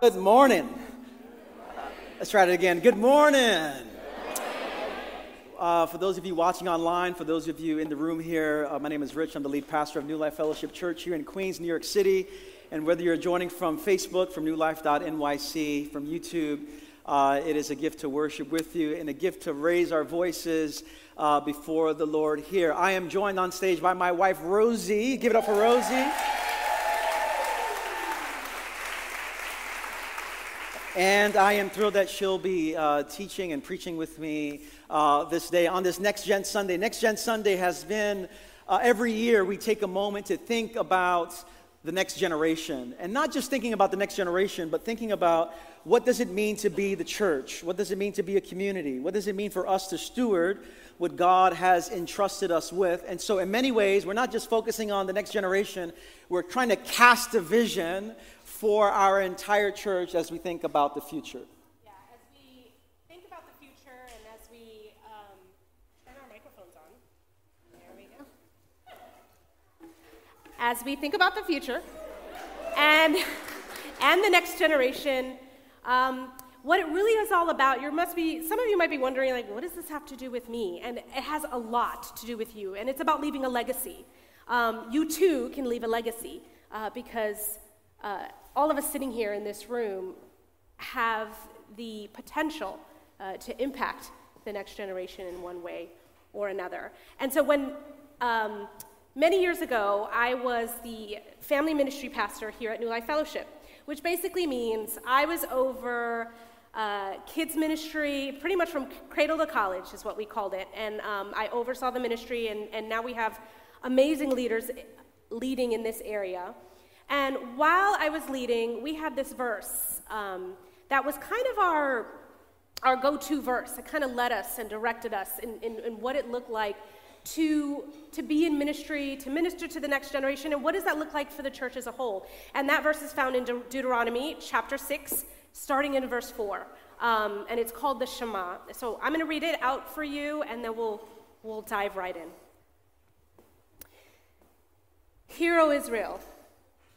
Good morning. Let's try it again. Good morning. Uh, for those of you watching online, for those of you in the room here, uh, my name is Rich. I'm the lead pastor of New Life Fellowship Church here in Queens, New York City. And whether you're joining from Facebook, from newlife.nyc, from YouTube, uh, it is a gift to worship with you and a gift to raise our voices uh, before the Lord here. I am joined on stage by my wife, Rosie. Give it up for Rosie. And I am thrilled that she'll be uh, teaching and preaching with me uh, this day on this Next Gen Sunday. Next Gen Sunday has been uh, every year we take a moment to think about the next generation. And not just thinking about the next generation, but thinking about what does it mean to be the church? What does it mean to be a community? What does it mean for us to steward what God has entrusted us with? And so, in many ways, we're not just focusing on the next generation, we're trying to cast a vision for our entire church as we think about the future. Yeah, as we think about the future and as we um, turn our microphones on, there we go. As we think about the future and, and the next generation, um, what it really is all about, you must be, some of you might be wondering, like, what does this have to do with me? And it has a lot to do with you, and it's about leaving a legacy. Um, you too can leave a legacy uh, because uh, all of us sitting here in this room have the potential uh, to impact the next generation in one way or another. And so when um, many years ago, I was the family ministry pastor here at New Life Fellowship, which basically means I was over uh, kids ministry, pretty much from cradle to college is what we called it. And um, I oversaw the ministry, and, and now we have amazing leaders leading in this area. And while I was leading, we had this verse um, that was kind of our, our go to verse. It kind of led us and directed us in, in, in, what it looked like to, to be in ministry, to minister to the next generation, and what does that look like for the church as a whole. And that verse is found in De- Deuteronomy chapter 6, starting in verse 4. Um, and it's called the Shema. So I'm going to read it out for you, and then we'll, we'll dive right in. Hear, O Israel.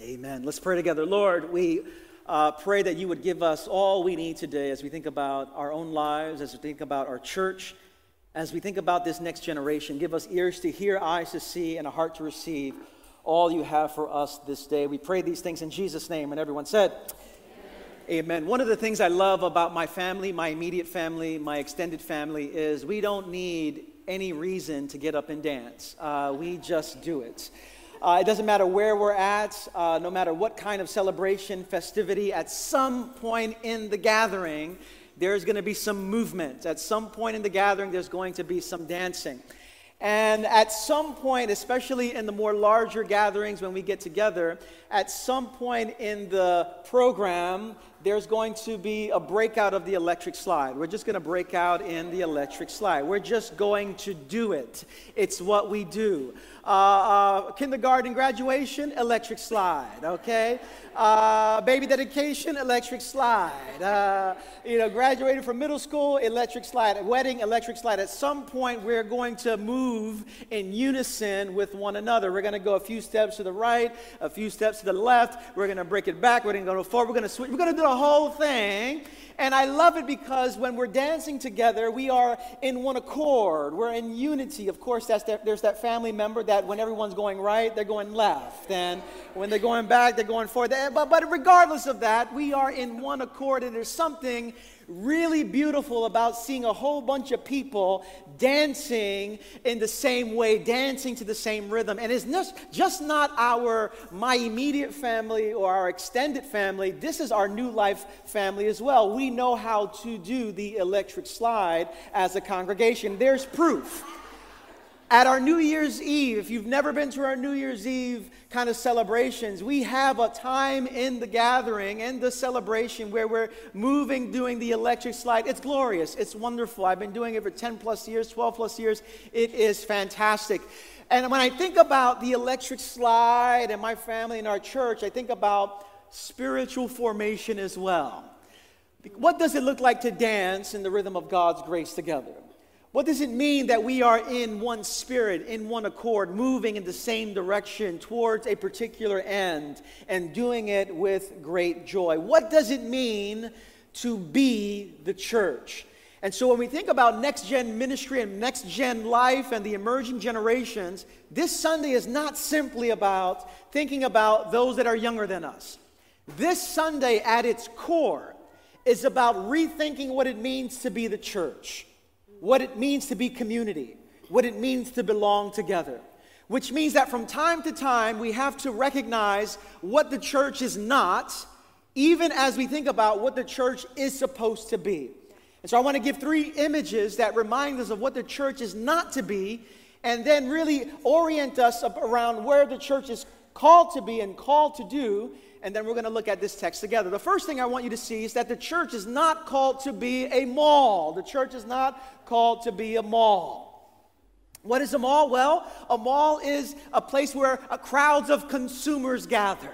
Amen. Let's pray together. Lord, we uh, pray that you would give us all we need today as we think about our own lives, as we think about our church, as we think about this next generation. Give us ears to hear, eyes to see, and a heart to receive all you have for us this day. We pray these things in Jesus' name. And everyone said, Amen. Amen. One of the things I love about my family, my immediate family, my extended family, is we don't need any reason to get up and dance. Uh, we just do it. Uh, it doesn't matter where we're at, uh, no matter what kind of celebration, festivity, at some point in the gathering, there's going to be some movement. At some point in the gathering, there's going to be some dancing. And at some point, especially in the more larger gatherings when we get together, at some point in the program, there's going to be a breakout of the electric slide. We're just going to break out in the electric slide. We're just going to do it. It's what we do. Uh, uh, kindergarten graduation, electric slide, okay? Uh, baby dedication, electric slide. Uh, you know, graduating from middle school, electric slide. Wedding, electric slide. At some point, we're going to move in unison with one another. We're going to go a few steps to the right, a few steps to the left. We're going to break it back. We're going to go forward. We're going to switch. We're going to do the whole thing. And I love it because when we're dancing together, we are in one accord. We're in unity. Of course, that's that, there's that family member that when everyone's going right, they're going left. And when they're going back, they're going forward. But, but regardless of that, we are in one accord. And there's something really beautiful about seeing a whole bunch of people dancing in the same way, dancing to the same rhythm. And it's just, just not our, my immediate family or our extended family. This is our new life family as well. We know how to do the electric slide as a congregation. There's proof. At our New Year's Eve, if you've never been to our New Year's Eve kind of celebrations, we have a time in the gathering and the celebration where we're moving, doing the electric slide. It's glorious. It's wonderful. I've been doing it for 10 plus years, 12 plus years. It is fantastic. And when I think about the electric slide and my family and our church, I think about spiritual formation as well. What does it look like to dance in the rhythm of God's grace together? What does it mean that we are in one spirit, in one accord, moving in the same direction towards a particular end and doing it with great joy? What does it mean to be the church? And so when we think about next gen ministry and next gen life and the emerging generations, this Sunday is not simply about thinking about those that are younger than us. This Sunday, at its core, is about rethinking what it means to be the church what it means to be community, what it means to belong together. Which means that from time to time, we have to recognize what the church is not, even as we think about what the church is supposed to be. And so I want to give three images that remind us of what the church is not to be, and then really orient us around where the church is called to be and called to do, and then we're going to look at this text together. The first thing I want you to see is that the church is not called to be a mall. The church is not called to be a mall. What is a mall? Well, a mall is a place where uh, crowds of consumers gather.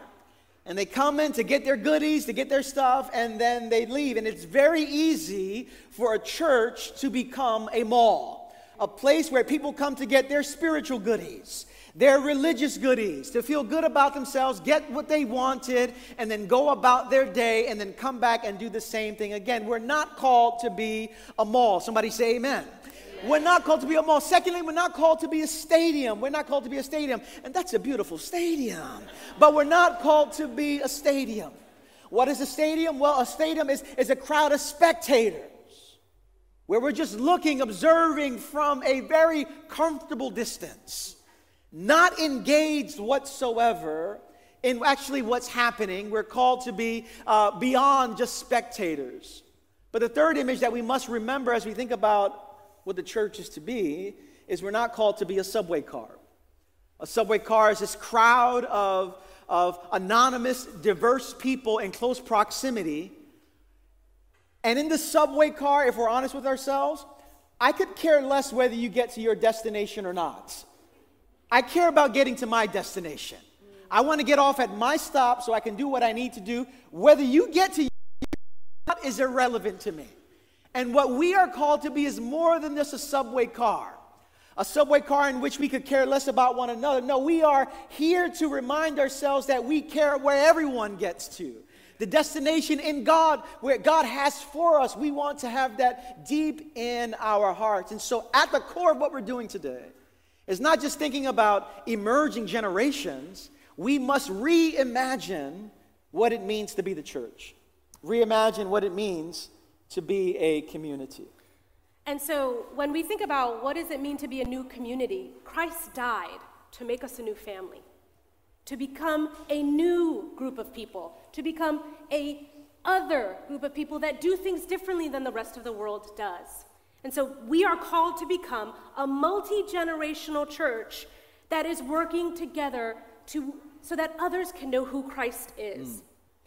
And they come in to get their goodies, to get their stuff, and then they leave. And it's very easy for a church to become a mall, a place where people come to get their spiritual goodies their religious goodies, to feel good about themselves, get what they wanted, and then go about their day and then come back and do the same thing again. We're not called to be a mall. Somebody say amen. amen. We're not called to be a mall. Secondly, we're not called to be a stadium. We're not called to be a stadium. And that's a beautiful stadium. But we're not called to be a stadium. What is a stadium? Well, a stadium is, is a crowd of spectators where we're just looking, observing from a very comfortable distance not engaged whatsoever in actually what's happening. We're called to be uh, beyond just spectators. But the third image that we must remember as we think about what the church is to be is we're not called to be a subway car. A subway car is this crowd of, of anonymous, diverse people in close proximity. And in the subway car, if we're honest with ourselves, I could care less whether you get to your destination or not. I care about getting to my destination. I want to get off at my stop so I can do what I need to do. Whether you get to your is irrelevant to me. And what we are called to be is more than just a subway car. A subway car in which we could care less about one another. No, we are here to remind ourselves that we care where everyone gets to. The destination in God, where God has for us, we want to have that deep in our hearts. And so, at the core of what we're doing today, is not just thinking about emerging generations, we must reimagine what it means to be the church, reimagine what it means to be a community. And so when we think about what does it mean to be a new community, Christ died to make us a new family, to become a new group of people, to become a other group of people that do things differently than the rest of the world does. And so we are called to become a multi generational church that is working together to, so that others can know who Christ is. Mm.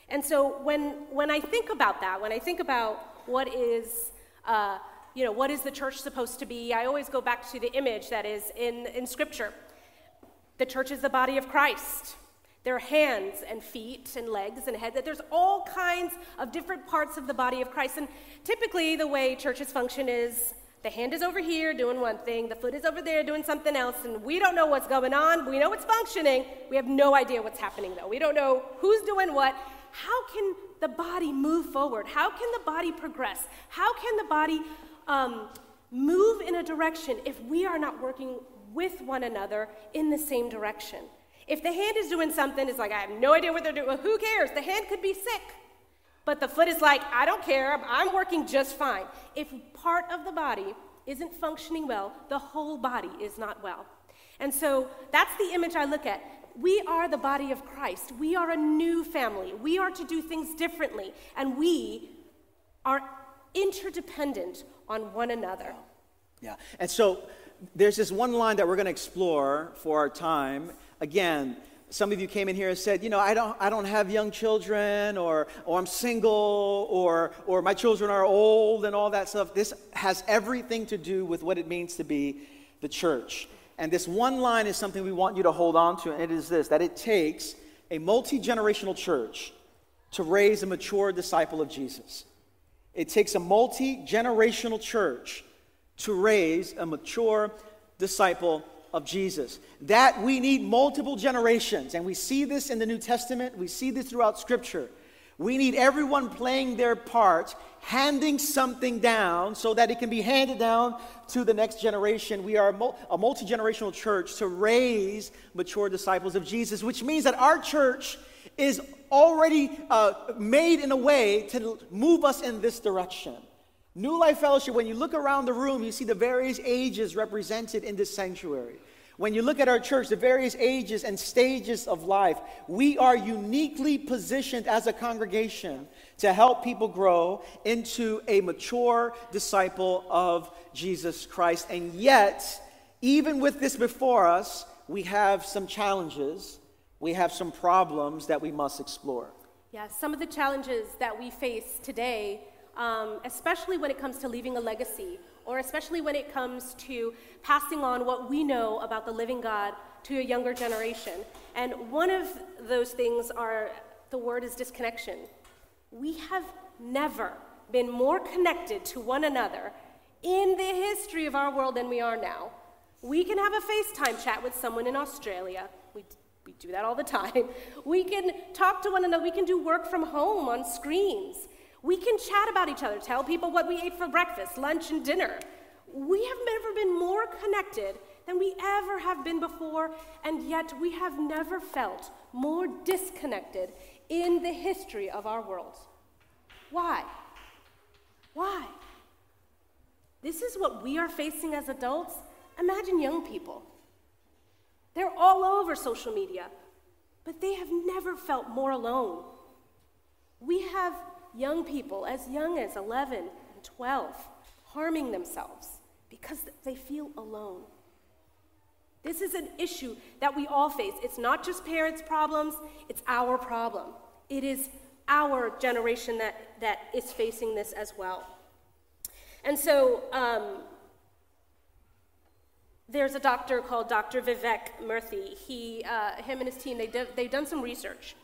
And so when, when I think about that, when I think about what is, uh, you know, what is the church supposed to be, I always go back to the image that is in, in Scripture. The church is the body of Christ. There are hands and feet and legs and head. That there's all kinds of different parts of the body of Christ. And typically, the way churches function is the hand is over here doing one thing, the foot is over there doing something else, and we don't know what's going on. We know it's functioning. We have no idea what's happening, though. We don't know who's doing what. How can the body move forward? How can the body progress? How can the body um, move in a direction if we are not working with one another in the same direction? If the hand is doing something, it's like, I have no idea what they're doing. Well, who cares? The hand could be sick. But the foot is like, I don't care. I'm working just fine. If part of the body isn't functioning well, the whole body is not well. And so that's the image I look at. We are the body of Christ. We are a new family. We are to do things differently. And we are interdependent on one another. Yeah. And so there's this one line that we're going to explore for our time. Again, some of you came in here and said, you know, I don't, I don't have young children, or, or I'm single, or, or my children are old, and all that stuff. This has everything to do with what it means to be the church. And this one line is something we want you to hold on to, and it is this that it takes a multi generational church to raise a mature disciple of Jesus. It takes a multi generational church to raise a mature disciple of Jesus. That we need multiple generations, and we see this in the New Testament, we see this throughout Scripture. We need everyone playing their part, handing something down so that it can be handed down to the next generation. We are a multi generational church to raise mature disciples of Jesus, which means that our church is already uh, made in a way to move us in this direction. New Life Fellowship, when you look around the room, you see the various ages represented in this sanctuary. When you look at our church, the various ages and stages of life, we are uniquely positioned as a congregation to help people grow into a mature disciple of Jesus Christ. And yet, even with this before us, we have some challenges we have some problems that we must explore. Yeah, some of the challenges that we face today, um, especially when it comes to leaving a legacy, or especially when it comes to passing on what we know about the living God to a younger generation. And one of those things are the word is disconnection. We have never been more connected to one another in the history of our world than we are now. We can have a FaceTime chat with someone in Australia. We we do that all the time. We can talk to one another. We can do work from home on screens. We can chat about each other, tell people what we ate for breakfast, lunch, and dinner. We have never been more connected than we ever have been before, and yet we have never felt more disconnected in the history of our world. Why? Why? This is what we are facing as adults. Imagine young people. They're all over social media, but they have never felt more alone. We have young people as young as 11 and 12 harming themselves because they feel alone. This is an issue that we all face. It's not just parents' problems, it's our problem. It is our generation that, that is facing this as well. And so, um, there's a doctor called Dr. Vivek Murthy. He, uh, him and his team, they do, they've done some research.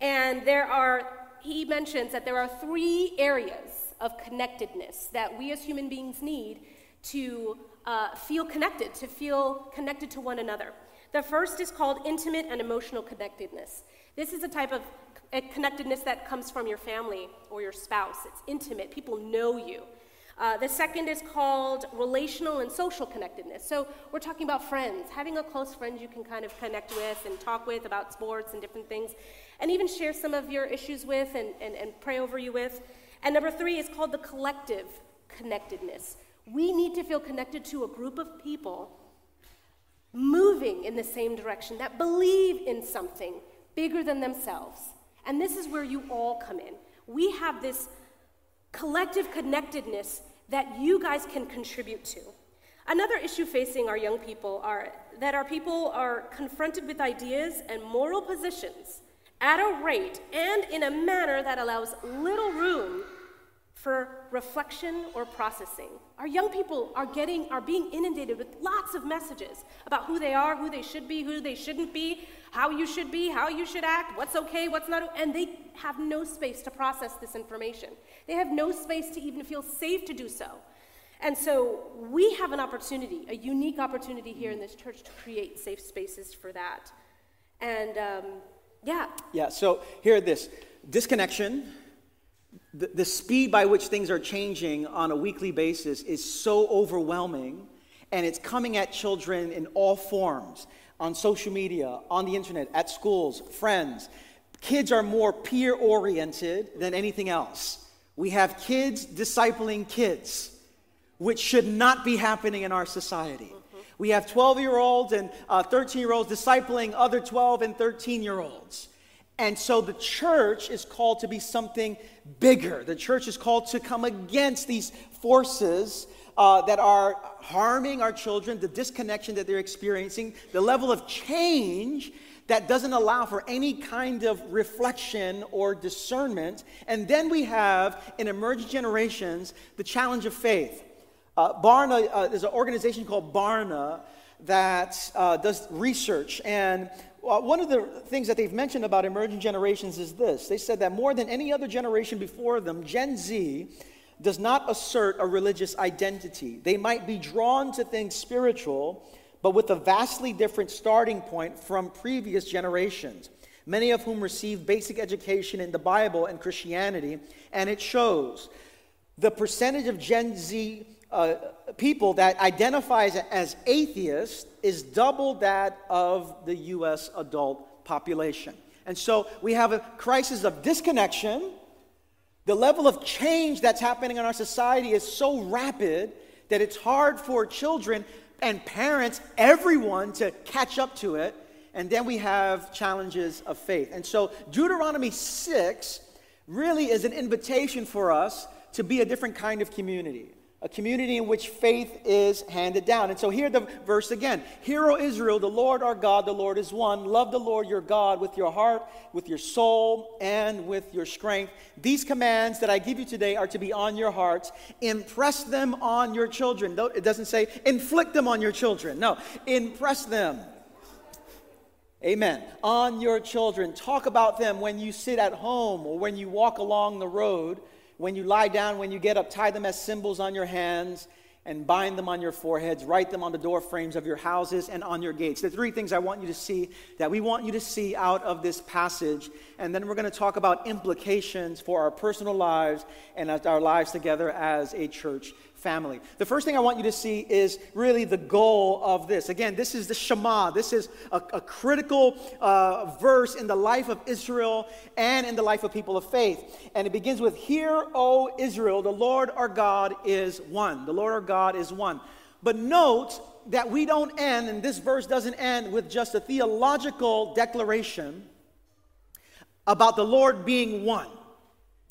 And there are, he mentions that there are three areas of connectedness that we as human beings need to uh, feel connected, to feel connected to one another. The first is called intimate and emotional connectedness. This is a type of connectedness that comes from your family or your spouse. It's intimate, people know you. Uh, the second is called relational and social connectedness. So we're talking about friends, having a close friend you can kind of connect with and talk with about sports and different things, and even share some of your issues with and, and, and pray over you with. And number three is called the collective connectedness. We need to feel connected to a group of people moving in the same direction that believe in something bigger than themselves. And this is where you all come in. We have this collective connectedness that you guys can contribute to. Another issue facing our young people are that our people are confronted with ideas and moral positions at a rate and in a manner that allows little room for reflection or processing. Our young people are getting are being inundated with lots of messages about who they are, who they should be, who they shouldn't be, how you should be, how you should act, what's okay, what's not, and they have no space to process this information. They have no space to even feel safe to do so. And so we have an opportunity, a unique opportunity here in this church to create safe spaces for that. And um, yeah. Yeah, so here this disconnection the, the speed by which things are changing on a weekly basis is so overwhelming, and it's coming at children in all forms on social media, on the internet, at schools, friends. Kids are more peer oriented than anything else. We have kids discipling kids, which should not be happening in our society. We have 12 year olds and 13 uh, year olds discipling other 12 and 13 year olds. And so the church is called to be something bigger. The church is called to come against these forces uh, that are harming our children, the disconnection that they're experiencing, the level of change that doesn't allow for any kind of reflection or discernment. And then we have in emerging generations the challenge of faith. Uh, Barna, uh, there's an organization called Barna that uh, does research. And uh, one of the things that they've mentioned about emerging generations is this they said that more than any other generation before them, Gen Z does not assert a religious identity. They might be drawn to things spiritual but with a vastly different starting point from previous generations, many of whom received basic education in the Bible and Christianity, and it shows. The percentage of Gen Z uh, people that identifies as atheist is double that of the U.S. adult population. And so we have a crisis of disconnection. The level of change that's happening in our society is so rapid that it's hard for children and parents, everyone to catch up to it. And then we have challenges of faith. And so Deuteronomy 6 really is an invitation for us to be a different kind of community a community in which faith is handed down. And so here the verse again. Hear, O Israel, the Lord our God, the Lord is one. Love the Lord your God with your heart, with your soul, and with your strength. These commands that I give you today are to be on your hearts. Impress them on your children. It doesn't say inflict them on your children. No, impress them. Amen. On your children. Talk about them when you sit at home or when you walk along the road when you lie down, when you get up, tie them as symbols on your hands and bind them on your foreheads. Write them on the door frames of your houses and on your gates. The three things I want you to see that we want you to see out of this passage. And then we're going to talk about implications for our personal lives and our lives together as a church family. The first thing I want you to see is really the goal of this. Again, this is the Shema. This is a, a critical uh, verse in the life of Israel and in the life of people of faith. And it begins with Hear, O Israel, the Lord our God is one. The Lord our God is one. But note that we don't end, and this verse doesn't end with just a theological declaration about the Lord being one.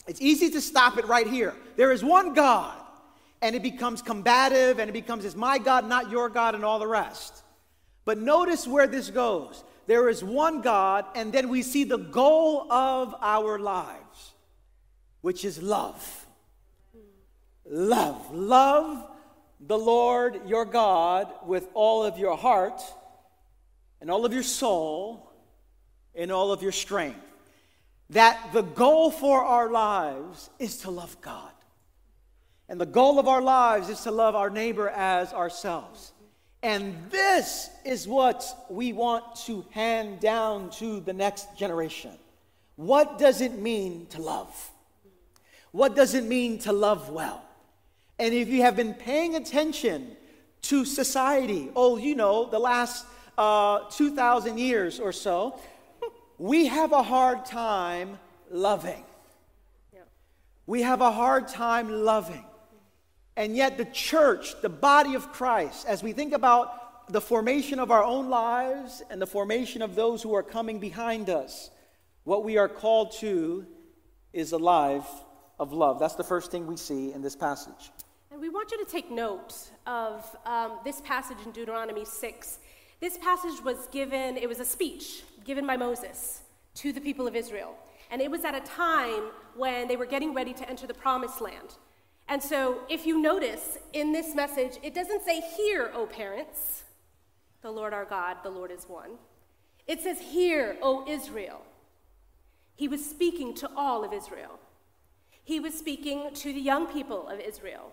It's easy to stop it right here. There is one God and it becomes combative and it becomes it's my God, not your God, and all the rest. But notice where this goes. There is one God, and then we see the goal of our lives, which is love. Love. Love the Lord your God with all of your heart and all of your soul and all of your strength. That the goal for our lives is to love God. And the goal of our lives is to love our neighbor as ourselves. And this is what we want to hand down to the next generation. What does it mean to love? What does it mean to love well? And if you have been paying attention to society, oh, you know, the last uh, 2,000 years or so, we have a hard time loving. Yeah. We have a hard time loving. And yet, the church, the body of Christ, as we think about the formation of our own lives and the formation of those who are coming behind us, what we are called to is a life of love. That's the first thing we see in this passage. And we want you to take note of um, this passage in Deuteronomy 6. This passage was given, it was a speech given by Moses to the people of Israel. And it was at a time when they were getting ready to enter the promised land. And so, if you notice in this message, it doesn't say, Hear, O parents, the Lord our God, the Lord is one. It says, Hear, O Israel. He was speaking to all of Israel. He was speaking to the young people of Israel.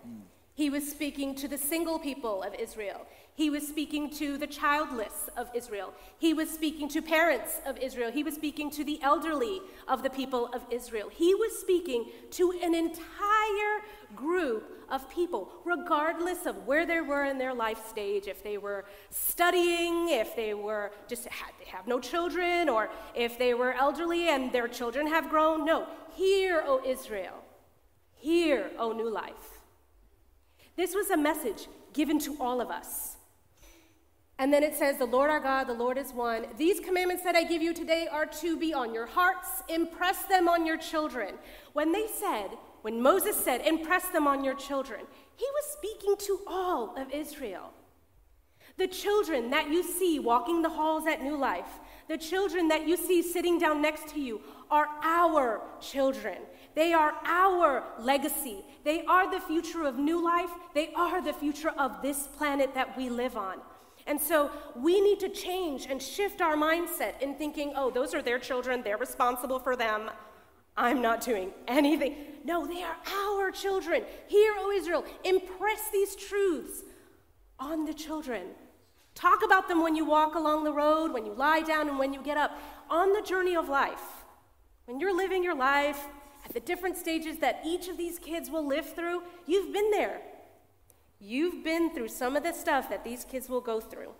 He was speaking to the single people of Israel. He was speaking to the childless of Israel. He was speaking to parents of Israel. He was speaking to the elderly of the people of Israel. He was speaking to an entire group of people, regardless of where they were in their life stage, if they were studying, if they were just had, have no children, or if they were elderly and their children have grown. No, hear, O Israel. Hear, O new life. This was a message given to all of us. And then it says, The Lord our God, the Lord is one. These commandments that I give you today are to be on your hearts. Impress them on your children. When they said, when Moses said, Impress them on your children, he was speaking to all of Israel. The children that you see walking the halls at New Life, the children that you see sitting down next to you, are our children. They are our legacy. They are the future of New Life. They are the future of this planet that we live on. And so we need to change and shift our mindset in thinking, oh, those are their children, they're responsible for them. I'm not doing anything. No, they are our children. Hear, O Israel, impress these truths on the children. Talk about them when you walk along the road, when you lie down, and when you get up. On the journey of life, when you're living your life at the different stages that each of these kids will live through, you've been there. You've been through some of the stuff that these kids will go through.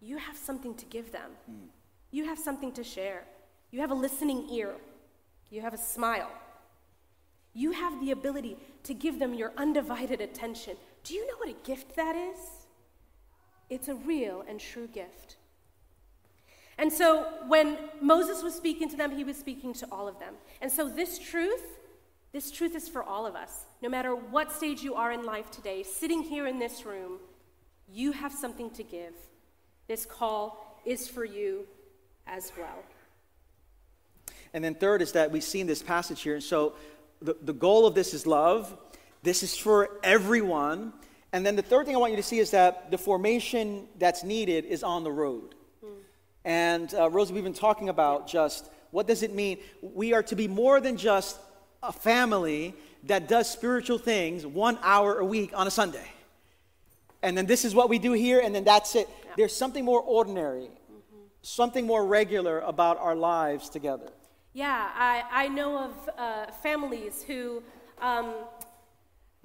You have something to give them. Mm. You have something to share. You have a listening ear. You have a smile. You have the ability to give them your undivided attention. Do you know what a gift that is? It's a real and true gift. And so when Moses was speaking to them, he was speaking to all of them. And so this truth this truth is for all of us. No matter what stage you are in life today, sitting here in this room, you have something to give. This call is for you as well. And then, third, is that we see in this passage here. And so, the, the goal of this is love. This is for everyone. And then, the third thing I want you to see is that the formation that's needed is on the road. Mm. And, uh, Rosie, we've been talking about just what does it mean? We are to be more than just a family that does spiritual things one hour a week on a Sunday. And then this is what we do here, and then that's it. Yeah. There's something more ordinary, mm-hmm. something more regular about our lives together. Yeah, I, I know of uh, families who um,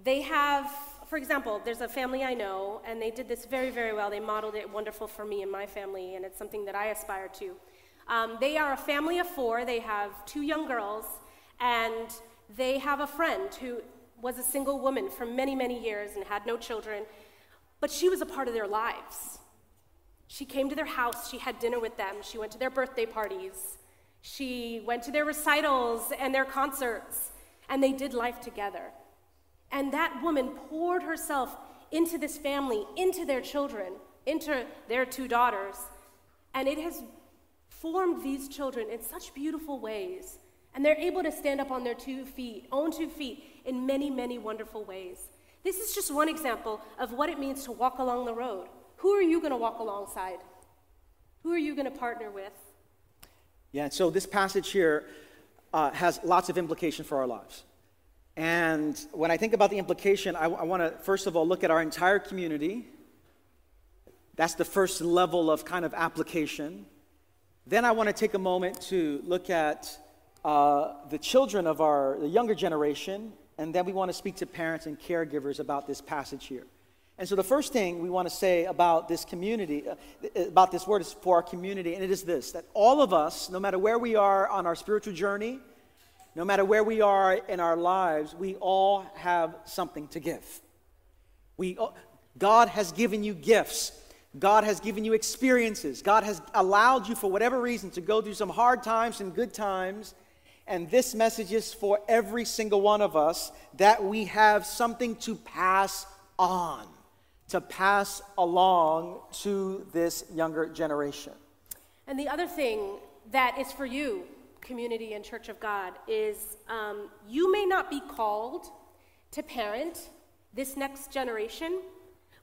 they have, for example, there's a family I know, and they did this very, very well. They modeled it wonderful for me and my family, and it's something that I aspire to. Um, they are a family of four. They have two young girls, and they have a friend who was a single woman for many, many years and had no children, but she was a part of their lives. She came to their house, she had dinner with them, she went to their birthday parties, she went to their recitals and their concerts, and they did life together. And that woman poured herself into this family, into their children, into their two daughters, and it has formed these children in such beautiful ways and they're able to stand up on their two feet, own two feet, in many, many wonderful ways. This is just one example of what it means to walk along the road. Who are you going to walk alongside? Who are you going to partner with? Yeah, so this passage here uh, has lots of implication for our lives. And when I think about the implication, I, I want to first of all look at our entire community. That's the first level of kind of application. Then I want to take a moment to look at uh, the children of our the younger generation, and then we want to speak to parents and caregivers about this passage here. And so the first thing we want to say about this community, uh, about this word is for our community, and it is this that all of us, no matter where we are on our spiritual journey, no matter where we are in our lives, we all have something to give. We, God has given you gifts. God has given you experiences. God has allowed you, for whatever reason, to go through some hard times and good times. And this message is for every single one of us that we have something to pass on, to pass along to this younger generation. And the other thing that is for you, community and Church of God, is um, you may not be called to parent this next generation,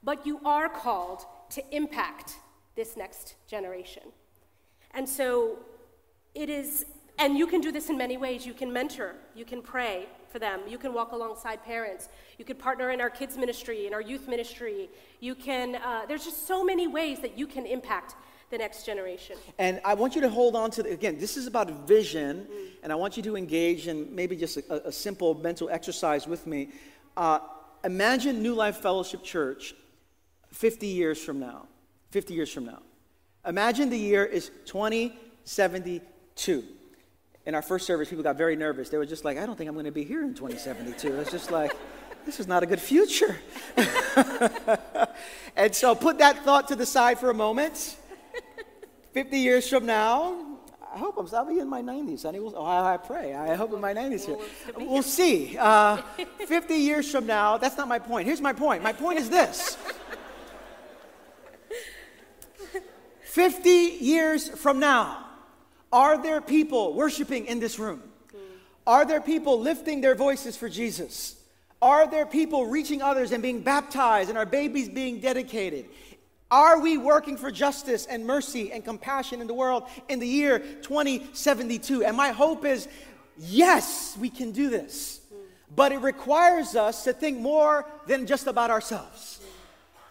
but you are called to impact this next generation. And so it is and you can do this in many ways. You can mentor, you can pray for them, you can walk alongside parents, you could partner in our kids' ministry, in our youth ministry. You can, uh, there's just so many ways that you can impact the next generation. And I want you to hold on to, the, again, this is about vision, mm. and I want you to engage in maybe just a, a simple mental exercise with me. Uh, imagine New Life Fellowship Church 50 years from now. 50 years from now. Imagine the year is 2072 in our first service, people got very nervous. They were just like, I don't think I'm going to be here in 2072. It's just like, this is not a good future. And so put that thought to the side for a moment. 50 years from now, I hope I'm, I'll be in my 90s, honey. We'll, oh, I, pray. I hope in my 90s here. We'll, we'll see. Uh, 50 years from now, that's not my point. Here's my point. My point is this 50 years from now, are there people worshiping in this room? Are there people lifting their voices for Jesus? Are there people reaching others and being baptized and our babies being dedicated? Are we working for justice and mercy and compassion in the world in the year 2072? And my hope is yes, we can do this. But it requires us to think more than just about ourselves.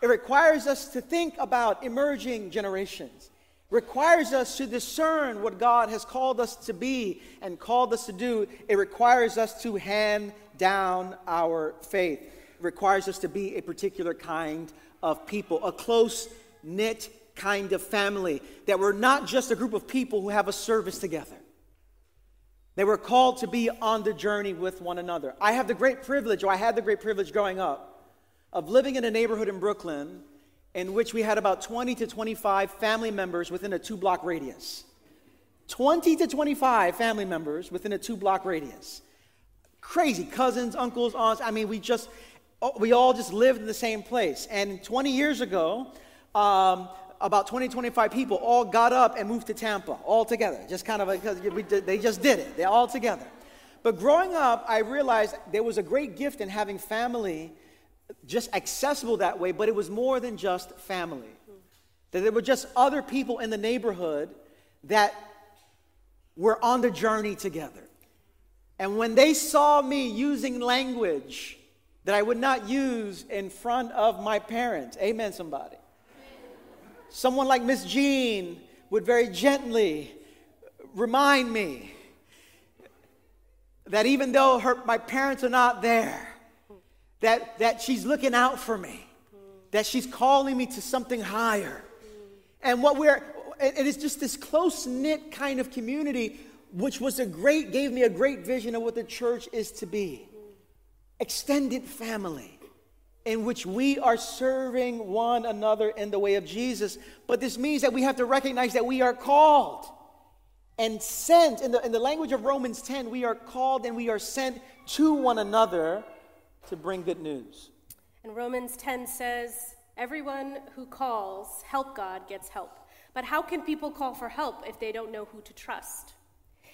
It requires us to think about emerging generations. Requires us to discern what God has called us to be and called us to do. It requires us to hand down our faith. It requires us to be a particular kind of people, a close knit kind of family, that we're not just a group of people who have a service together. They were called to be on the journey with one another. I have the great privilege, or I had the great privilege growing up, of living in a neighborhood in Brooklyn in which we had about 20 to 25 family members within a two block radius. 20 to 25 family members within a two block radius. Crazy cousins, uncles, aunts. I mean, we just, we all just lived in the same place. And 20 years ago, um, about 20, 25 people all got up and moved to Tampa all together. Just kind of because they just did it. They're all together. But growing up, I realized there was a great gift in having family just accessible that way, but it was more than just family. That there were just other people in the neighborhood that were on the journey together. And when they saw me using language that I would not use in front of my parents. Amen, somebody. Someone like Miss Jean would very gently remind me that even though her, my parents are not there, that, that she's looking out for me, that she's calling me to something higher. And what we're, it is just this close knit kind of community, which was a great, gave me a great vision of what the church is to be extended family in which we are serving one another in the way of Jesus. But this means that we have to recognize that we are called and sent. In the, in the language of Romans 10, we are called and we are sent to one another to bring good news. And Romans 10 says, Everyone who calls help God gets help. But how can people call for help if they don't know who to trust?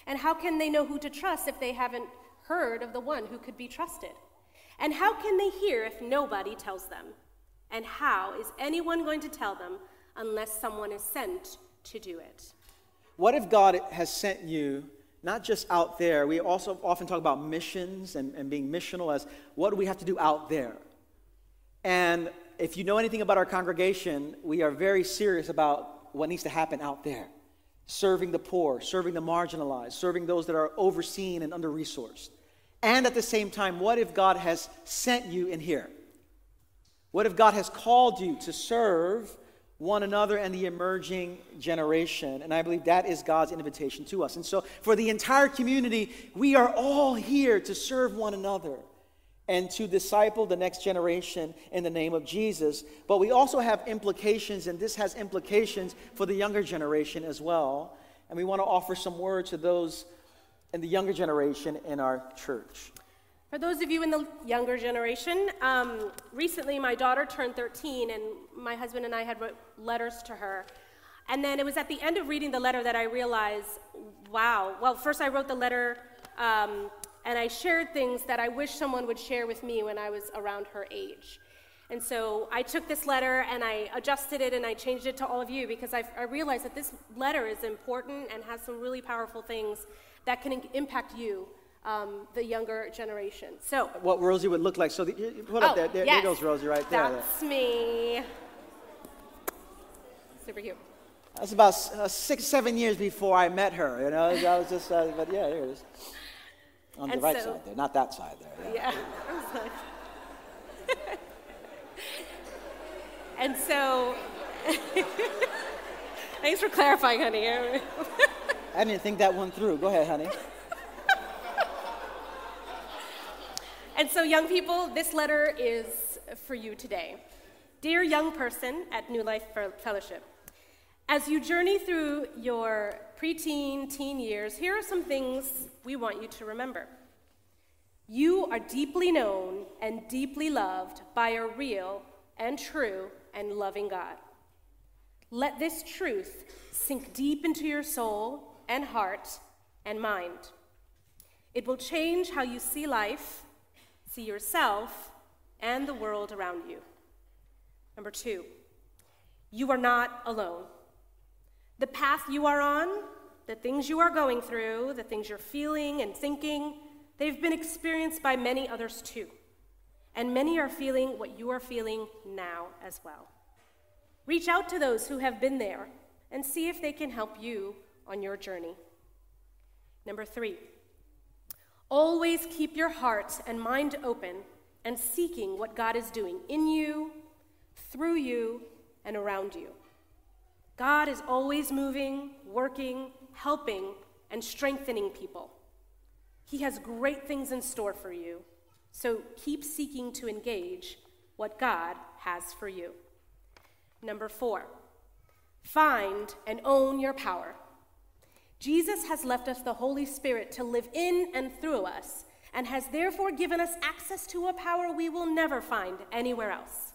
And how can they know who to trust if they haven't heard of the one who could be trusted? And how can they hear if nobody tells them? And how is anyone going to tell them unless someone is sent to do it? What if God has sent you, not just out there, we also often talk about missions and, and being missional as what do we have to do out there? And if you know anything about our congregation, we are very serious about what needs to happen out there serving the poor, serving the marginalized, serving those that are overseen and under resourced. And at the same time, what if God has sent you in here? What if God has called you to serve one another and the emerging generation? And I believe that is God's invitation to us. And so, for the entire community, we are all here to serve one another and to disciple the next generation in the name of Jesus. But we also have implications, and this has implications for the younger generation as well. And we want to offer some words to those and the younger generation in our church. For those of you in the younger generation, um, recently my daughter turned 13, and my husband and I had wrote letters to her. And then it was at the end of reading the letter that I realized, wow. Well, first I wrote the letter, um, and I shared things that I wish someone would share with me when I was around her age. And so I took this letter and I adjusted it and I changed it to all of you because I, I realized that this letter is important and has some really powerful things that can impact you, um, the younger generation. So, what Rosie would look like. So, the, put oh, up there. There, yes. there, goes Rosie right there. That's me. Super cute. That's about uh, six, seven years before I met her. You know, I was just, uh, but yeah, there it is. On and the right so, side there, not that side there. Yeah. yeah. and so, thanks for clarifying, honey. I didn't think that one through. Go ahead, honey. and so, young people, this letter is for you today. Dear young person at New Life Fellowship, as you journey through your preteen, teen years, here are some things we want you to remember. You are deeply known and deeply loved by a real and true and loving God. Let this truth sink deep into your soul and heart and mind. It will change how you see life, see yourself, and the world around you. Number two, you are not alone. The path you are on, the things you are going through, the things you're feeling and thinking, they've been experienced by many others too. And many are feeling what you are feeling now as well. Reach out to those who have been there and see if they can help you on your journey. Number three, always keep your heart and mind open and seeking what God is doing in you, through you, and around you. God is always moving, working, helping, and strengthening people. He has great things in store for you, so keep seeking to engage what God has for you. Number four, find and own your power. Jesus has left us the Holy Spirit to live in and through us, and has therefore given us access to a power we will never find anywhere else.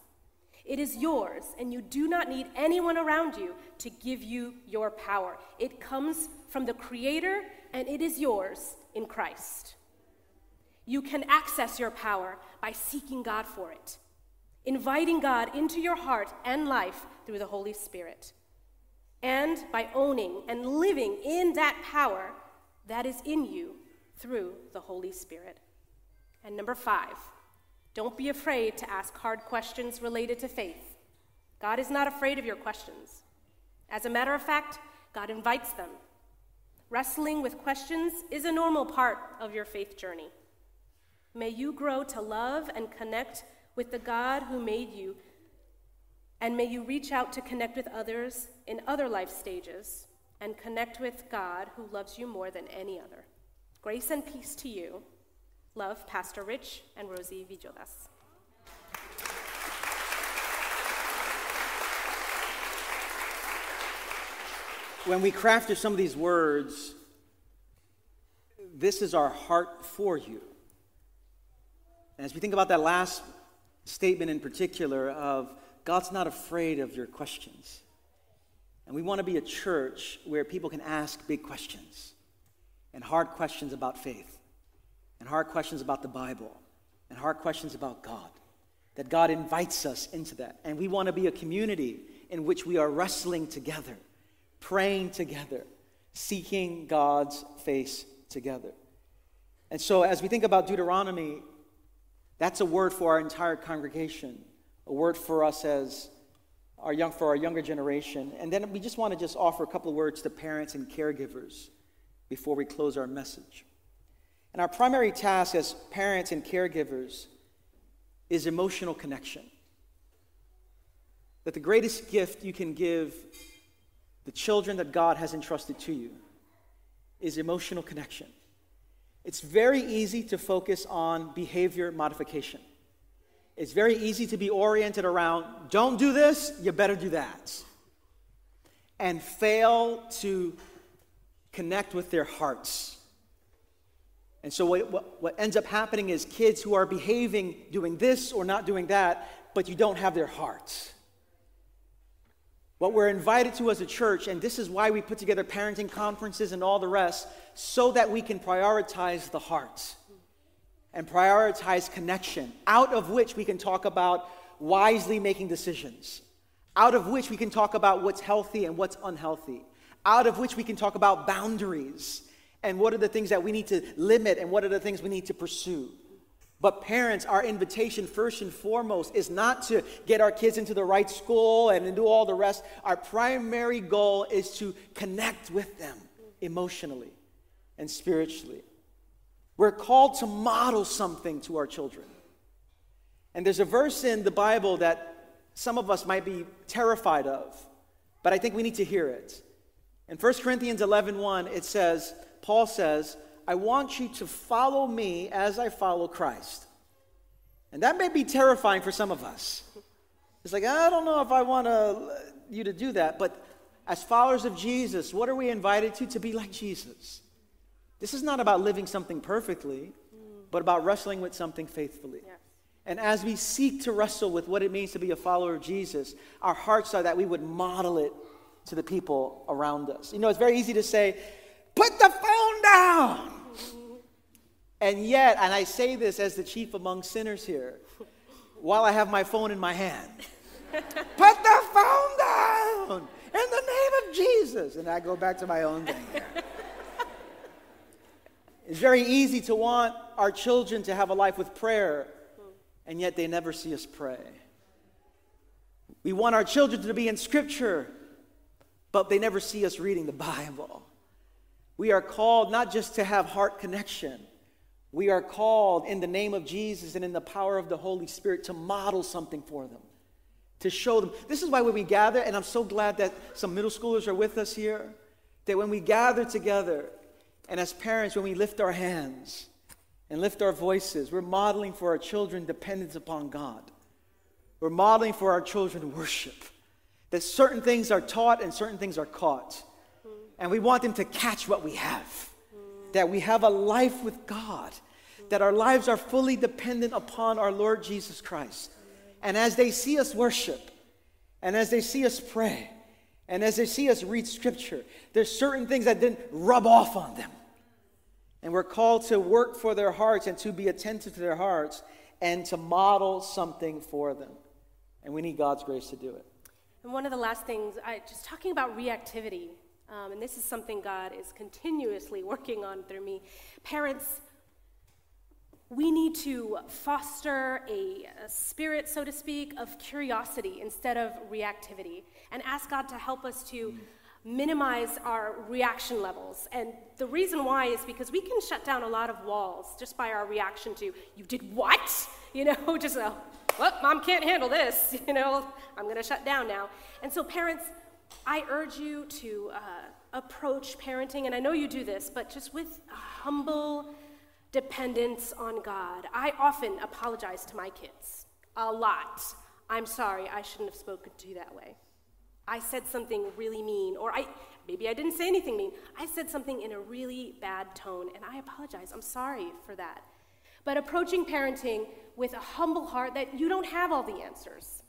It is yours, and you do not need anyone around you to give you your power. It comes from the Creator, and it is yours in Christ. You can access your power by seeking God for it, inviting God into your heart and life through the Holy Spirit and by owning and living in that power that is in you through the Holy Spirit. And number five, don't be afraid to ask hard questions related to faith. God is not afraid of your questions. As a matter of fact, God invites them. Wrestling with questions is a normal part of your faith journey. May you grow to love and connect with the God who made you and may you reach out to connect with others in other life stages and connect with God who loves you more than any other. Grace and peace to you. Love, Pastor Rich and Rosie Villegas. When we crafted some of these words, this is our heart for you. And as we think about that last statement in particular of God's not afraid of your questions. And we want to be a church where people can ask big questions and hard questions about faith and hard questions about the Bible and hard questions about God. That God invites us into that. And we want to be a community in which we are wrestling together, praying together, seeking God's face together. And so, as we think about Deuteronomy, that's a word for our entire congregation a word for us as our young for our younger generation. And then we just want to just offer a couple of words to parents and caregivers before we close our message. And our primary task as parents and caregivers is emotional connection. That the greatest gift you can give the children that God has entrusted to you is emotional connection. It's very easy to focus on behavior modification. It's very easy to be oriented around don't do this, you better do that. And fail to connect with their hearts. And so, what, what, ends up happening is kids who are behaving, doing this or not doing that, but you don't have their hearts. What we're invited to as a church, and this is why we put together parenting conferences and all the rest, so that we can prioritize the hearts and prioritize connection, out of which we can talk about wisely making decisions, out of which we can talk about what's healthy and what's unhealthy, out of which we can talk about boundaries and what are the things that we need to limit and what are the things we need to pursue. But parents, our invitation first and foremost is not to get our kids into the right school and do all the rest. Our primary goal is to connect with them emotionally and spiritually. We're called to model something to our children. And there's a verse in the Bible that some of us might be terrified of, but I think we need to hear it. In 1 Corinthians 11 1, it says, Paul says, I want you to follow me as I follow Christ. And that may be terrifying for some of us. It's like, I don't know if I want you to do that. But as followers of Jesus, what are we invited to? To be like Jesus. This is not about living something perfectly, but about wrestling with something faithfully. Yes. And as we seek to wrestle with what it means to be a follower of Jesus, our hearts are that we would model it to the people around us. You know, it's very easy to say, put the phone down. And yet, and I say this as the chief among sinners here, while I have my phone in my hand, put the phone down in the name of Jesus. And I go back to my own thing here. It's very easy to want our children to have a life with prayer, and yet they never see us pray. We want our children to be in Scripture, but they never see us reading the Bible. We are called not just to have heart connection, we are called in the name of Jesus and in the power of the Holy Spirit to model something for them, to show them. This is why when we gather, and I'm so glad that some middle schoolers are with us here, that when we gather together, and as parents, when we lift our hands and lift our voices, we're modeling for our children dependence upon God. We're modeling for our children worship. That certain things are taught and certain things are caught. And we want them to catch what we have. That we have a life with God. That our lives are fully dependent upon our Lord Jesus Christ. And as they see us worship, and as they see us pray, and as they see us read scripture, there's certain things that didn't rub off on them. And we're called to work for their hearts and to be attentive to their hearts and to model something for them. And we need God's grace to do it. And one of the last things, I, just talking about reactivity, um, and this is something God is continuously working on through me. Parents, we need to foster a, a, spirit, so to speak, of curiosity instead of reactivity and ask God to help us to minimize our reaction levels. And the reason why is because we can shut down a lot of walls just by our reaction to, you did what? You know, just a, well, mom can't handle this. You know, I'm going to shut down now. And so, parents, I urge you to uh, approach parenting, and I know you do this, but just with a humble dependence on God. I often apologize to my kids a lot. I'm sorry, I shouldn't have spoken to you that way. I said something really mean, or I maybe I didn't say anything mean. I said something in a really bad tone, and I apologize. I'm sorry for that. But approaching parenting with a humble heart that you don't have all the answers.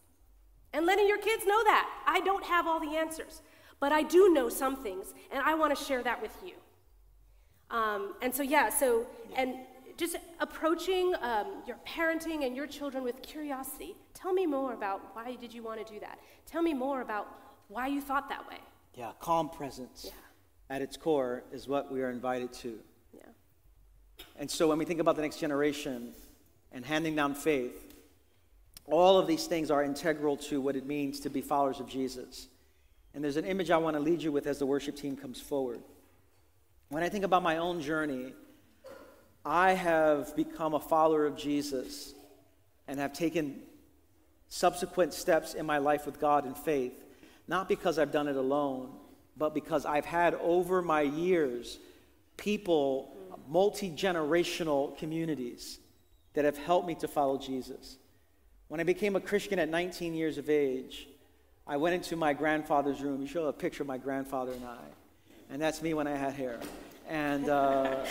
And letting your kids know that. I don't have all the answers, but I do know some things, and I want to share that with you. Um, and so, yeah, so, and just approaching um, your parenting and your children with curiosity. Tell me more about why did you want to do that? Tell me more about why you thought that way. Yeah, calm presence Yeah. at its core is what we are invited to. Yeah. And so when we think about the next generation and handing down faith, all of these things are integral to what it means to be followers of Jesus. And there's an image I want to lead you with as the worship team comes forward. When I think about my own journey, I have become a follower of Jesus and have taken subsequent steps in my life with God in faith not because I've done it alone, but because I've had over my years people, multi generational communities that have helped me to follow Jesus. When I became a Christian at 19 years of age, I went into my grandfather's room. You show a picture of my grandfather and I, and that's me when I had hair. And uh,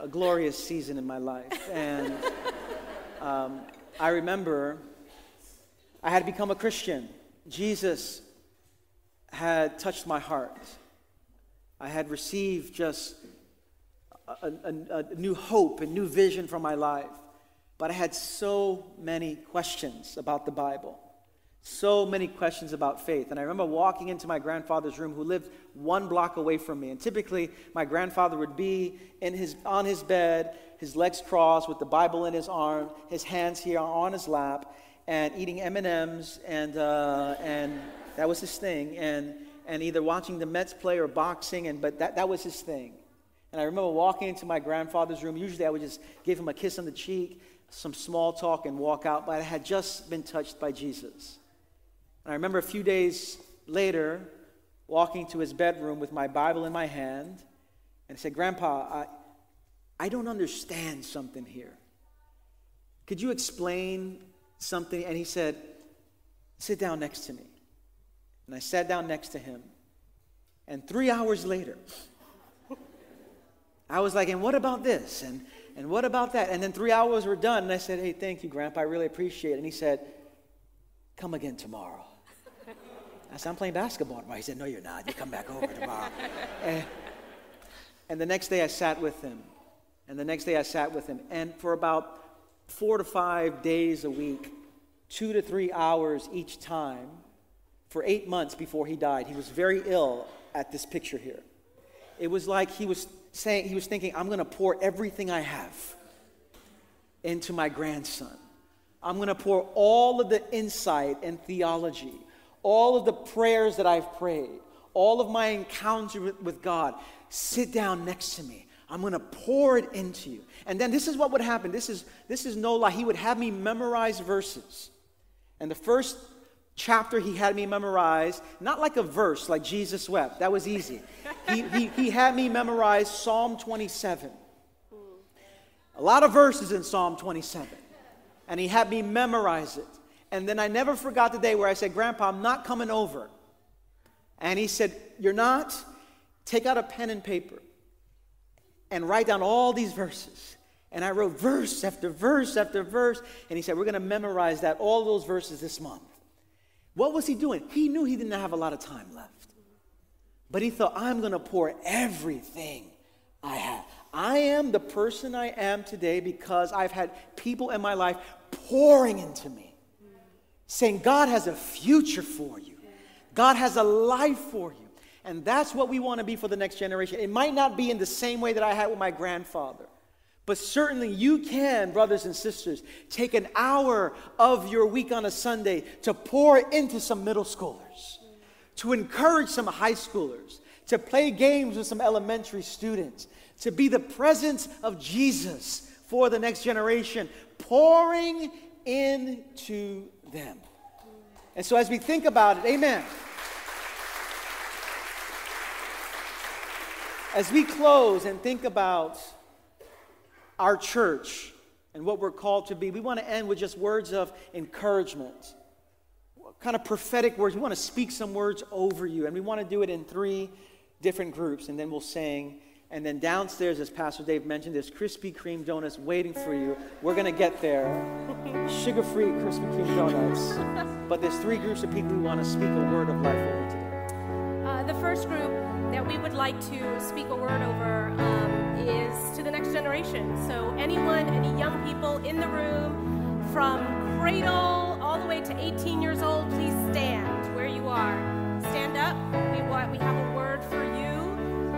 a glorious season in my life. And um, I remember I had become a Christian. Jesus had touched my heart. I had received just a, a, a, new hope and new vision for my life. But I had so many questions about the Bible, so many questions about faith. And I remember walking into my grandfather's room, who lived one block away from me. And typically, my grandfather would be in his, on his bed, his legs crossed, with the Bible in his arm, his hands here on his lap and eating M&Ms, and, uh, and that was his thing, and, and either watching the Mets play or boxing, and, but that, that was his thing. And I remember walking into my grandfather's room. Usually I would just give him a kiss on the cheek, some small talk, and walk out, but I had just been touched by Jesus. And I remember a few days later walking to his bedroom with my Bible in my hand, and I said, Grandpa, I, I don't understand something here. Could you explain something, and he said, sit down next to me. And I sat down next to him. And three hours later, I was like, and what about this? And, and what about that? And then three hours were done, and I said, hey, thank you, Grandpa. I really appreciate it. And he said, come again tomorrow. I said, I'm playing basketball tomorrow. He said, no, you're not. You come back over tomorrow. and, and the next day I sat with him. And the next day I sat with him. And for about four to five days a week, two to three hours each time, for eight months before he died, he was very ill at this picture here. It was like he was saying, he was thinking, I'm going to pour everything I have into my grandson. I'm going to pour all of the insight and theology, all of the prayers that I've prayed, all of my encounter with, with God. Sit down next to me. I'm going to pour it into you. And then this is what would happen. This is, this is no lie. He would have me memorize verses. And the first chapter he had me memorize, not like a verse like Jesus wept. That was easy. he, he, he had me memorize Psalm 27. A lot of verses in Psalm 27. And he had me memorize it. And then I never forgot the day where I said, Grandpa, I'm not coming over. And he said, You're not? Take out a pen and paper and write down all these verses. And I wrote verse after verse after verse. And he said, We're going to memorize that, all those verses this month. What was he doing? He knew he didn't have a lot of time left. But he thought, I'm going to pour everything I have. I am the person I am today because I've had people in my life pouring into me, saying, God has a future for you, God has a life for you. And that's what we want to be for the next generation. It might not be in the same way that I had with my grandfather. But certainly you can, brothers and sisters, take an hour of your week on a Sunday to pour into some middle schoolers, to encourage some high schoolers, to play games with some elementary students, to be the presence of Jesus for the next generation, pouring into them. And so as we think about it, amen. As we close and think about our church and what we're called to be, we want to end with just words of encouragement, kind of prophetic words. We want to speak some words over you, and we want to do it in three different groups, and then we'll sing. And then downstairs, as Pastor Dave mentioned, there's Krispy Kreme donuts waiting for you. We're going to get there. Sugar free Krispy Kreme donuts. But there's three groups of people who want to speak a word of life over today. Uh, the first group that we would like to speak a word over um, is to the next generation. So, anyone, any young people in the room, from cradle all the way to 18 years old, please stand where you are. Stand up. We want, we have a word for you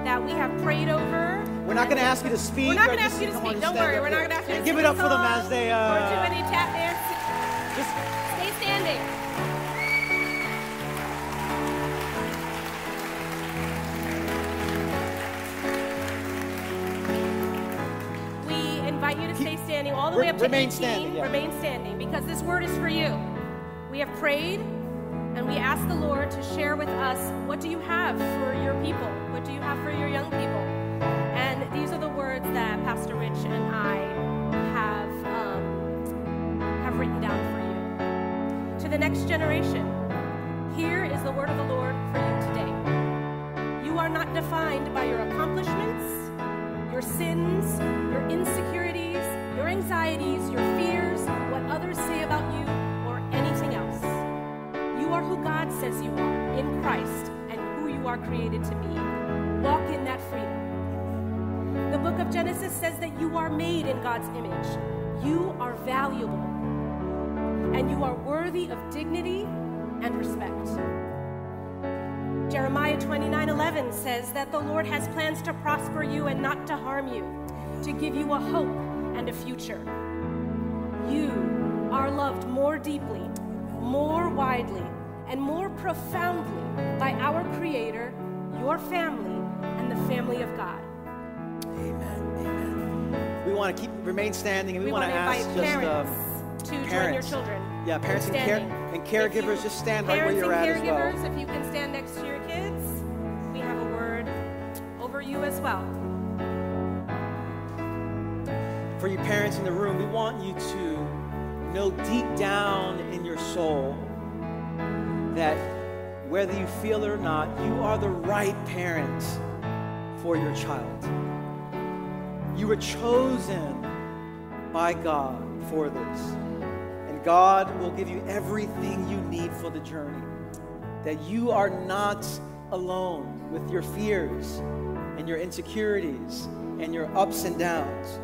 that we have prayed over. We're not going to ask you to speak. We're not going to ask you to speak. Don't worry. We're not going to ask you to Give it up for them as they. Uh, or do any tap dance. Just stay standing. Invite you to stay standing all the way up to remain 18. Standing, yeah. Remain standing because this word is for you. We have prayed and we ask the Lord to share with us what do you have for your people? What do you have for your young people? And these are the words that Pastor Rich and I have um, have written down for you. To the next generation, here is the word of the Lord for you today. You are not defined by your accomplishments, your sins, your insecurities, anxieties, your fears, what others say about you, or anything else. You are who God says you are in Christ and who you are created to be. Walk in that freedom. The book of Genesis says that you are made in God's image. You are valuable. And you are worthy of dignity and respect. Jeremiah 29 11 says that the Lord has plans to prosper you and not to harm you, to give you a hope and a future. You are loved more deeply, more widely, and more profoundly by our Creator, your family, and the family of God. Amen. Amen. We want to keep remain standing, and we, we want to ask just parents uh, to parents. join your children. Yeah, parents and, care, and caregivers, you, just stand right where you're at as well. Caregivers, if you can stand next to your kids, we have a word over you as well. For you parents in the room, we want you to know deep down in your soul that whether you feel it or not, you are the right parent for your child. You were chosen by God for this. And God will give you everything you need for the journey. That you are not alone with your fears and your insecurities and your ups and downs.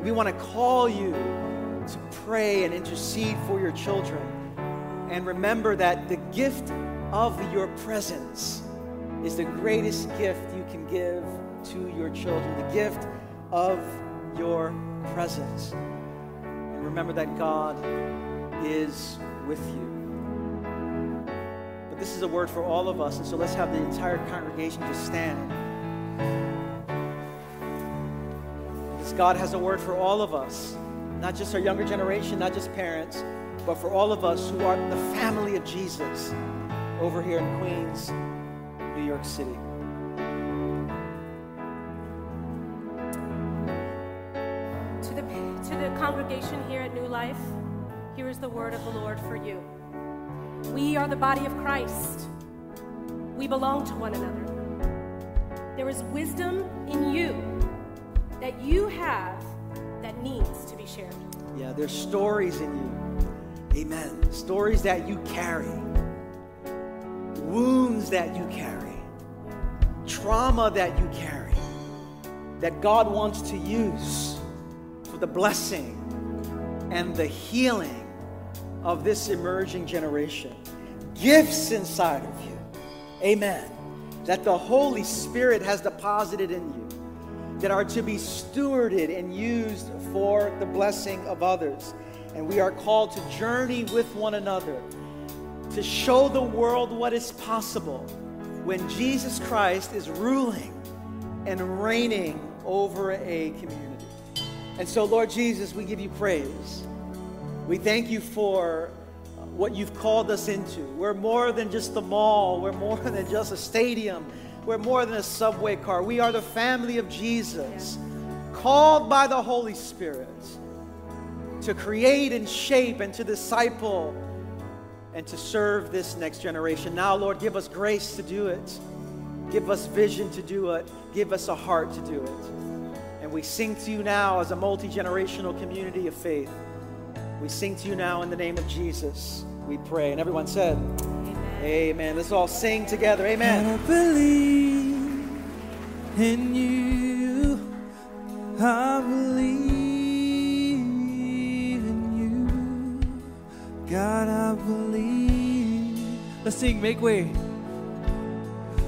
We want to call you to pray and intercede for your children. And remember that the gift of your presence is the greatest gift you can give to your children the gift of your presence. And remember that God is with you. But this is a word for all of us, and so let's have the entire congregation just stand. God has a word for all of us, not just our younger generation, not just parents, but for all of us who are the family of Jesus over here in Queens, New York City. To the, to the congregation here at New Life, here is the word of the Lord for you. We are the body of Christ. We belong to one another. There is wisdom in you that you have that needs to be shared. Yeah, there's stories in you. Amen. Stories that you carry, wounds that you carry, trauma that you carry, that God wants to use for the blessing and the healing of this emerging generation. Gifts inside of you. Amen. That the Holy Spirit has deposited in you that are to be stewarded and used for the blessing of others. And we are called to journey with one another to show the world what is possible when Jesus Christ is ruling and reigning over a community. And so, Lord Jesus, we give you praise. We thank you for what you've called us into. We're more than just the mall, we're more than just a stadium, we're more than a subway car. We are the family of Jesus, called by the Holy Spirit to create and shape and to disciple and to serve this next generation. Now, Lord, give us grace to do it. Give us vision to do it. Give us a heart to do it. And we sing to you now as a multi generational community of faith. We sing to you now in the name of Jesus. We pray. And everyone said, Amen. Amen. Let's all sing together. Amen. I believe in you. I believe in you. God, I believe. Let's sing, make way.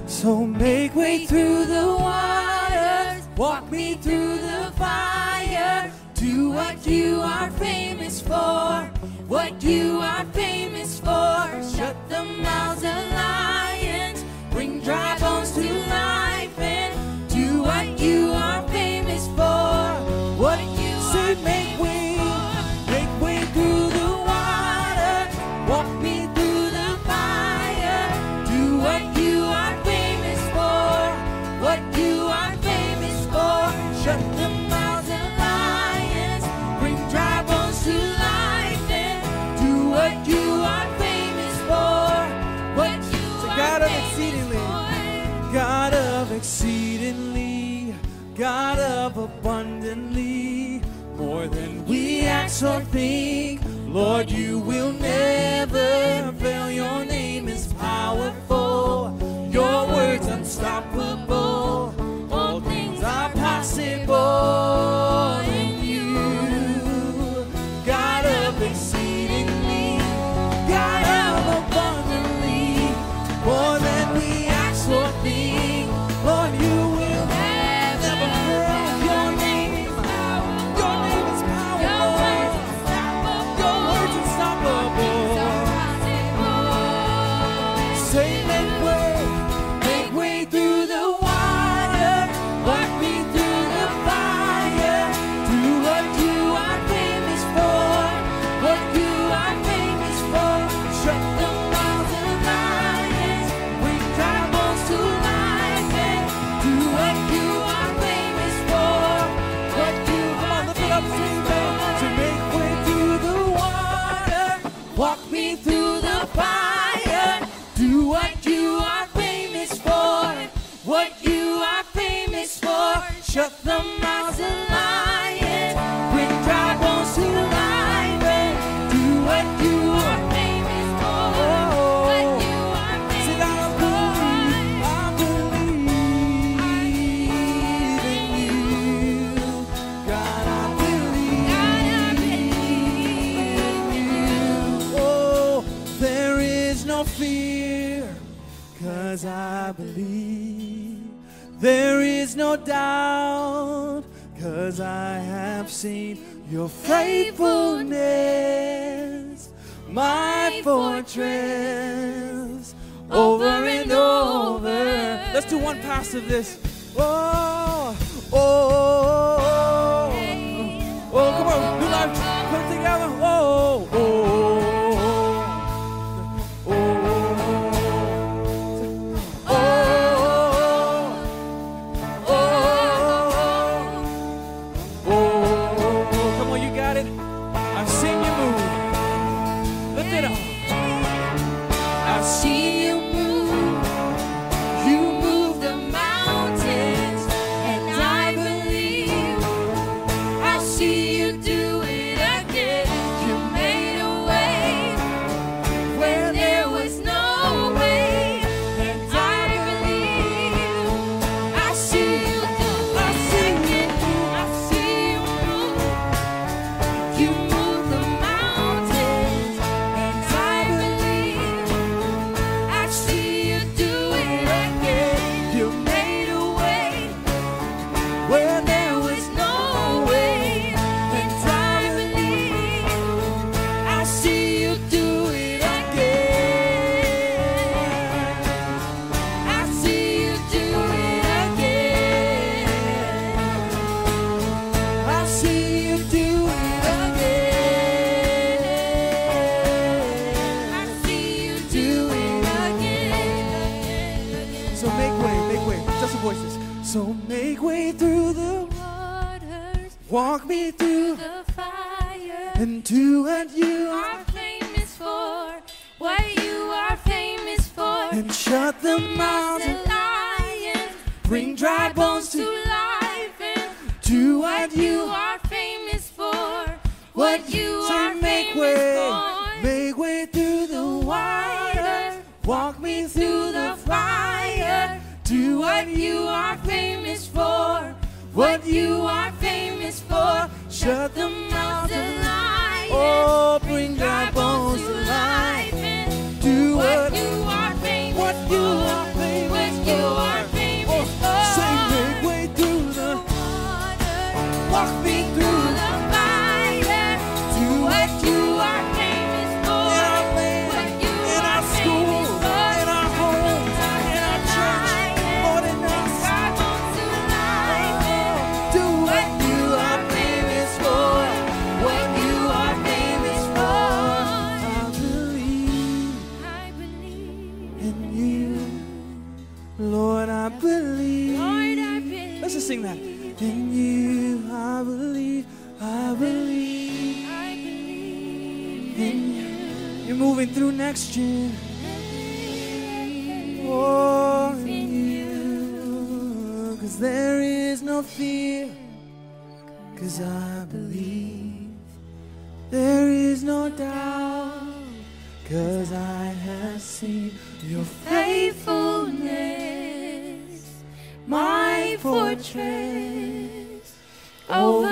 So make way through the waters, walk me through the fire. Do what you are famous for, what you are famous for. Shut the mouths of lions, bring dry bones to life, and do what you are famous for, what you Say, are make Of abundantly, more than we ask or think. Lord, you will never fail. Your name is powerful. Doubt. Cause I have seen your faithfulness, my fortress, over and over. Let's do one pass of this. Oh, what you Say are make way, for. make way through the waters, walk me through the fire, do what you are famous for, what you are famous for. shut the The and lions oh bring dry bones to life, do What what you are famous what you are famous What you are next in you, 'cause there is no fear. Cause I believe there is no doubt. Cause I have seen your faithfulness, my fortress, over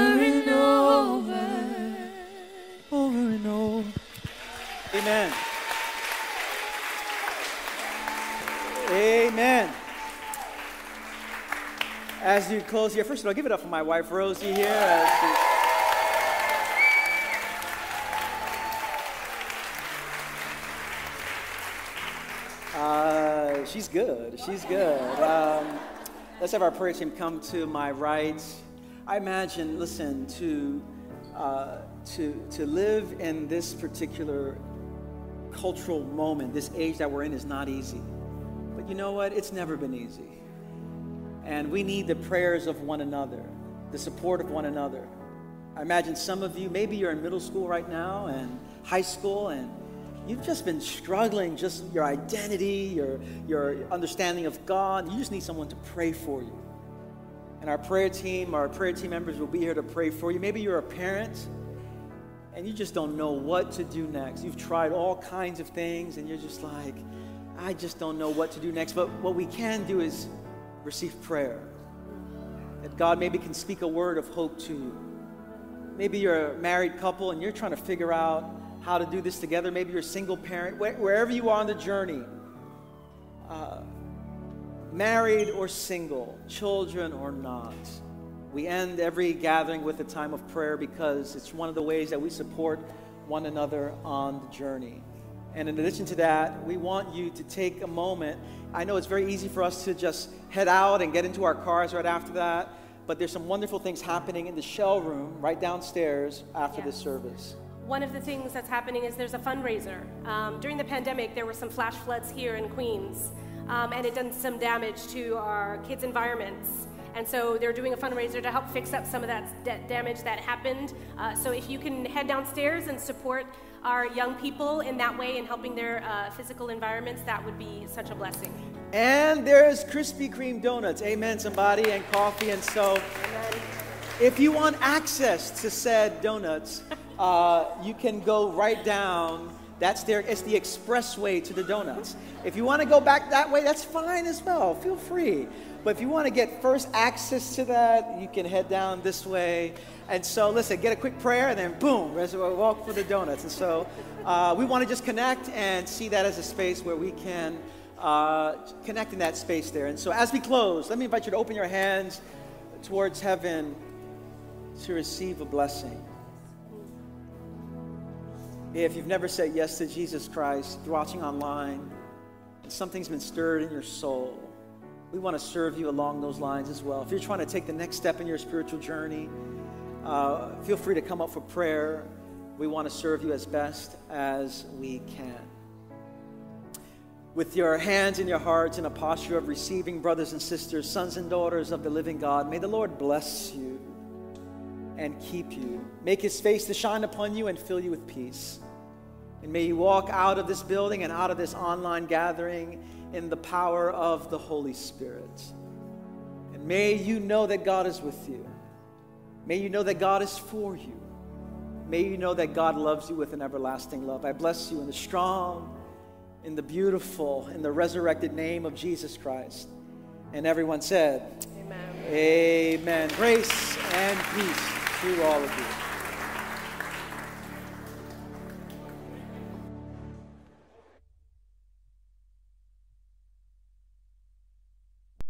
As you close here, first of all, give it up for my wife Rosie here. Uh, she's good. She's good. Um, let's have our prayer team come to my right. I imagine, listen, to uh, to to live in this particular cultural moment, this age that we're in, is not easy. But you know what? It's never been easy. And we need the prayers of one another, the support of one another. I imagine some of you, maybe you're in middle school right now and high school, and you've just been struggling, just your identity, your, your understanding of God. You just need someone to pray for you. And our prayer team, our prayer team members will be here to pray for you. Maybe you're a parent and you just don't know what to do next. You've tried all kinds of things and you're just like, I just don't know what to do next. But what we can do is receive prayer. That God maybe can speak a word of hope to you. Maybe you're a married couple and you're trying to figure out how to do this together. Maybe you're a single parent. Wherever you are on the journey, uh, married or single, children or not. We end every gathering with a time of prayer because it's one of the ways that we support one another on the journey. And in addition to that, we want you to take a moment. I know it's very easy for us to just head out and get into our cars right after that, but there's some wonderful things happening in the shell room right downstairs after this service. One of the things that's happening is there's a fundraiser. Um, during the pandemic, there were some flash floods here in Queens, um, and it done some damage to our kids' environments. And so they're doing a fundraiser to help fix up some of that damage that happened. Uh, so if you can head downstairs and support our young people in that way in helping their uh, physical environments, that would be such a blessing. And there's Krispy Kreme donuts, amen, somebody, and coffee. And so, Amen. if you want access to said donuts, uh, you can go right down. That's there. It's the expressway to the donuts. If you want to go back that way, that's fine as well. Feel free. But if you want to get first access to that, you can head down this way. And so, listen, get a quick prayer, and then boom, a walk for the donuts. And so, uh, we want to just connect and see that as a space where we can uh, connect in that space there. And so, as we close, let me invite you to open your hands towards heaven to receive a blessing. If you've never said yes to Jesus Christ, you're watching online, and something's been stirred in your soul, we want to serve you along those lines as well. If you're trying to take the next step in your spiritual journey, uh, feel free to come up for prayer. We want to serve you as best as we can. With your hands in your hearts in a posture of receiving, brothers and sisters, sons and daughters of the living God, may the Lord bless you and keep you. Make his face to shine upon you and fill you with peace. And may you walk out of this building and out of this online gathering in the power of the Holy Spirit. And may you know that God is with you. May you know that God is for you. May you know that God loves you with an everlasting love. I bless you in the strong, in the beautiful, in the resurrected name of Jesus Christ. And everyone said, Amen. Amen. Grace and peace to all of you.